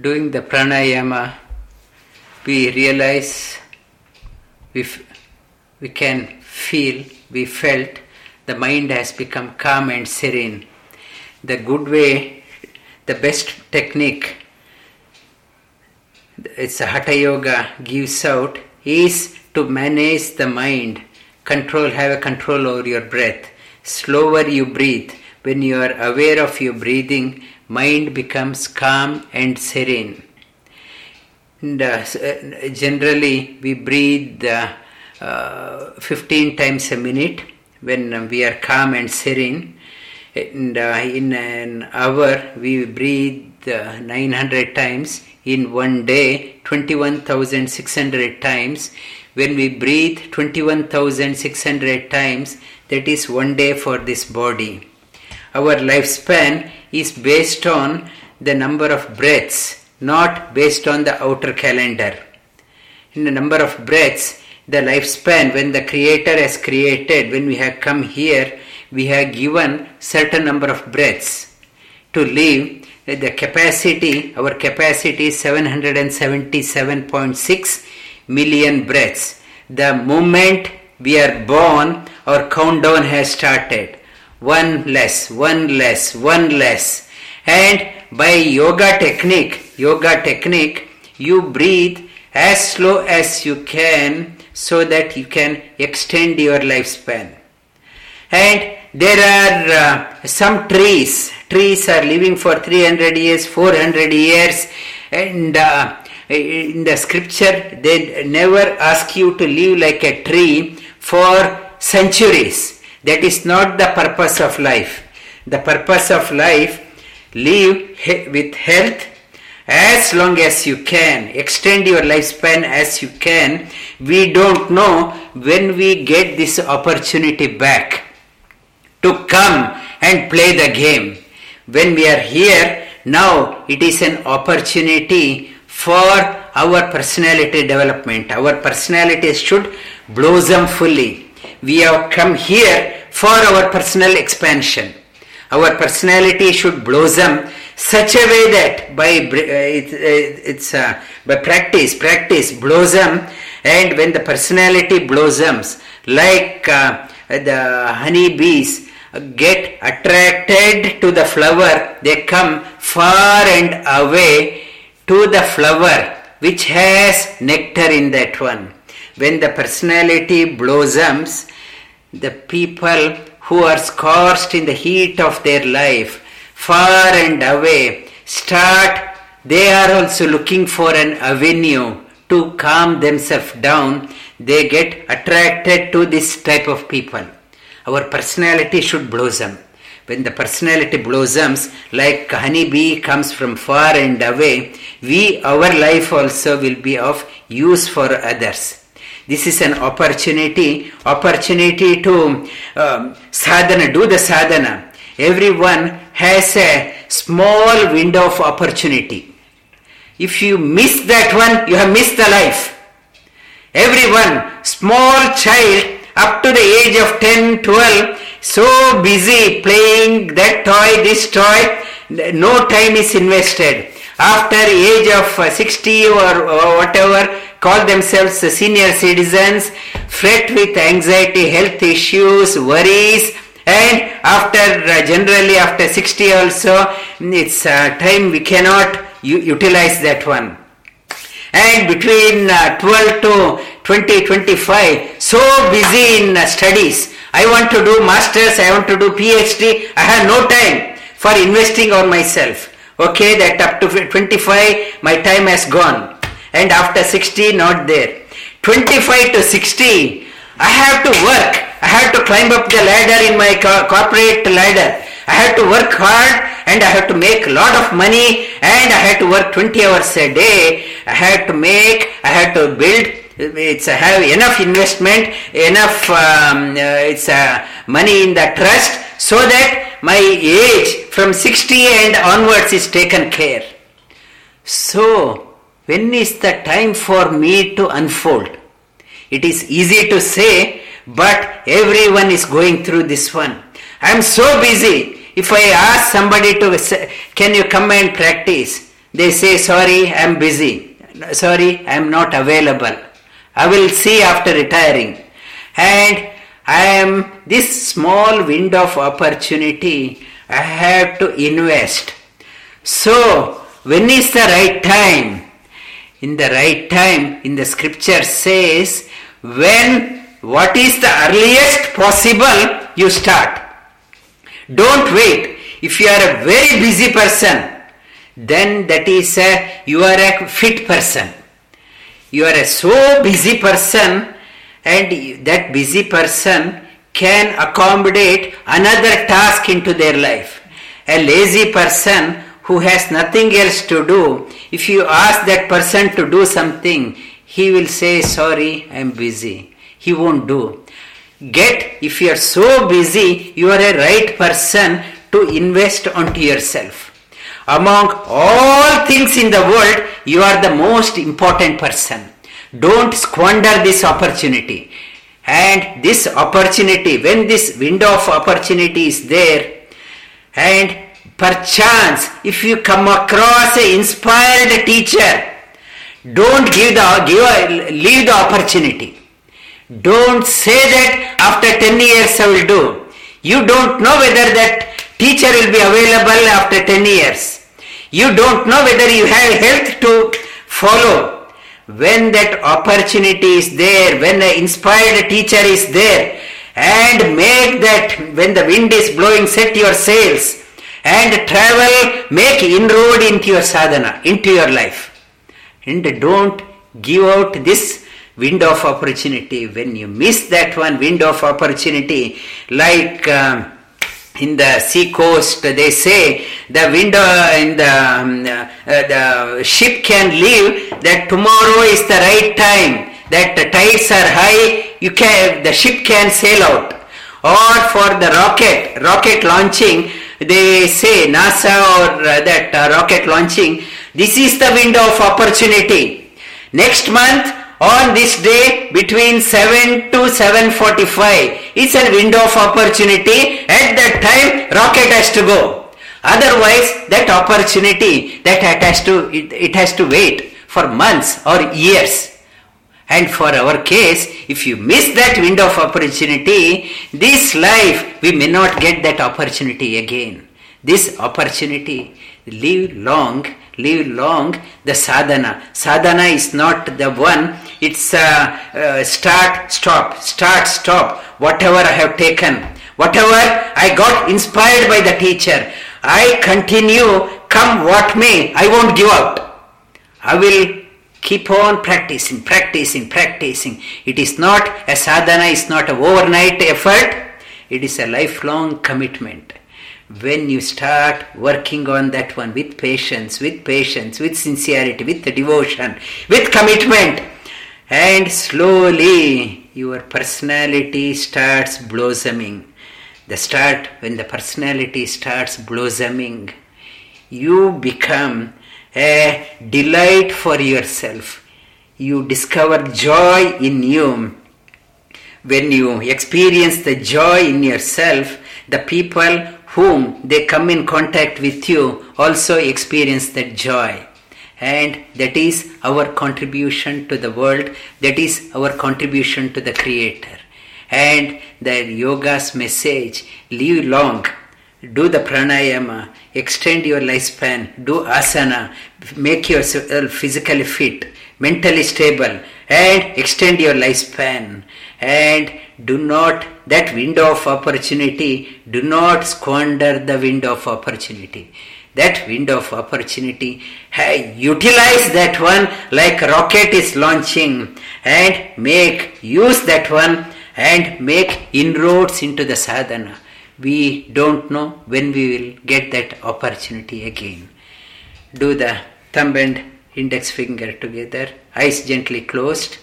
doing the pranayama, we realize we, f- we can feel, we felt the mind has become calm and serene. The good way, the best technique, it's a Hatha Yoga gives out, is to manage the mind, control, have a control over your breath. Slower you breathe. When you are aware of your breathing, mind becomes calm and serene. And, uh, generally, we breathe uh, uh, 15 times a minute when we are calm and serene. And in an hour, we breathe 900 times. In one day, 21,600 times. When we breathe 21,600 times, that is one day for this body. Our lifespan is based on the number of breaths, not based on the outer calendar. In the number of breaths, the lifespan, when the Creator has created, when we have come here, we have given certain number of breaths to live. The capacity, our capacity is 777.6 million breaths. The moment we are born, our countdown has started. One less, one less, one less. And by yoga technique, yoga technique, you breathe as slow as you can so that you can extend your lifespan. And there are uh, some trees, trees are living for 300 years, 400 years, and uh, in the scripture they never ask you to live like a tree for centuries. That is not the purpose of life. The purpose of life, live with health as long as you can, extend your lifespan as you can. We don't know when we get this opportunity back to come and play the game. When we are here, now it is an opportunity for our personality development. Our personality should blossom fully. We have come here for our personal expansion. Our personality should blossom such a way that by it, it's uh, by practice, practice blossom, and when the personality blossoms, like uh, the honey bees get attracted to the flower, they come far and away to the flower which has nectar in that one. When the personality blossoms, the people who are scorched in the heat of their life, far and away, start, they are also looking for an avenue to calm themselves down. They get attracted to this type of people. Our personality should blossom. When the personality blossoms, like honeybee comes from far and away, we, our life also will be of use for others. This is an opportunity, opportunity to um, sadhana, do the sadhana. Everyone has a small window of opportunity. If you miss that one, you have missed the life. Everyone, small child up to the age of 10, 12, so busy playing that toy, this toy, no time is invested. After age of 60 or, or whatever, call themselves senior citizens, fret with anxiety, health issues, worries, and after uh, generally after 60 also, it's uh, time we cannot u- utilize that one. And between uh, 12 to 20, 25, so busy in studies. I want to do masters, I want to do PhD, I have no time for investing on myself. Okay, that up to 25, my time has gone. And after 60, not there. 25 to 60, I have to work. I have to climb up the ladder in my co- corporate ladder. I have to work hard and I have to make a lot of money and I have to work 20 hours a day. I have to make, I have to build it's a, have enough investment, enough um, uh, it's a money in the trust so that my age from 60 and onwards is taken care. So, when is the time for me to unfold? It is easy to say, but everyone is going through this one. I am so busy. If I ask somebody to say, can you come and practice? they say, Sorry, I'm busy. Sorry, I'm not available. I will see after retiring. And I am this small window of opportunity, I have to invest. So, when is the right time? In the right time, in the scripture says, when what is the earliest possible you start. Don't wait. If you are a very busy person, then that is a, you are a fit person. You are a so busy person and that busy person can accommodate another task into their life. A lazy person who has nothing else to do, if you ask that person to do something, he will say, Sorry, I am busy. He won't do. Get, if you are so busy, you are a right person to invest onto yourself. Among all things in the world, you are the most important person. Don't squander this opportunity. And this opportunity, when this window of opportunity is there, and perchance if you come across an inspired teacher, don't give the give leave the opportunity. Don't say that after 10 years I will do. You don't know whether that teacher will be available after 10 years. You don't know whether you have health to follow. When that opportunity is there, when an inspired teacher is there, and make that when the wind is blowing, set your sails and travel, make inroad into your sadhana, into your life. And don't give out this window of opportunity. When you miss that one window of opportunity, like um, in the sea coast, they say the window in the, um, uh, the ship can leave that tomorrow is the right time. That the tides are high, you can the ship can sail out. Or for the rocket, rocket launching, they say NASA or uh, that uh, rocket launching, this is the window of opportunity. Next month, on this day between 7 to 7.45 it's a window of opportunity. At that time rocket has to go. Otherwise that opportunity that it has to it, it has to wait for months or years and for our case if you miss that window of opportunity this life we may not get that opportunity again. This opportunity live long live long the sadhana. Sadhana is not the one. It's uh, uh, start stop start stop. Whatever i have taken whatever i got inspired by the teacher i continue. Come what may i won't give out i will keep on practicing practicing practicing. It is not a sadhana is not an overnight effort. It is a lifelong commitment. When you start working on that one with patience, with patience, with sincerity, with devotion, with commitment, and slowly your personality starts blossoming. The start, when the personality starts blossoming, you become a delight for yourself. You discover joy in you. When you experience the joy in yourself, the people whom they come in contact with you also experience that joy. And that is our contribution to the world, that is our contribution to the Creator. And the yoga's message live long, do the pranayama, extend your lifespan, do asana, make yourself physically fit, mentally stable, and extend your lifespan. And do not that window of opportunity do not squander the window of opportunity that window of opportunity hey, utilize that one like rocket is launching and make use that one and make inroads into the sadhana we don't know when we will get that opportunity again. Do the thumb and index finger together eyes gently closed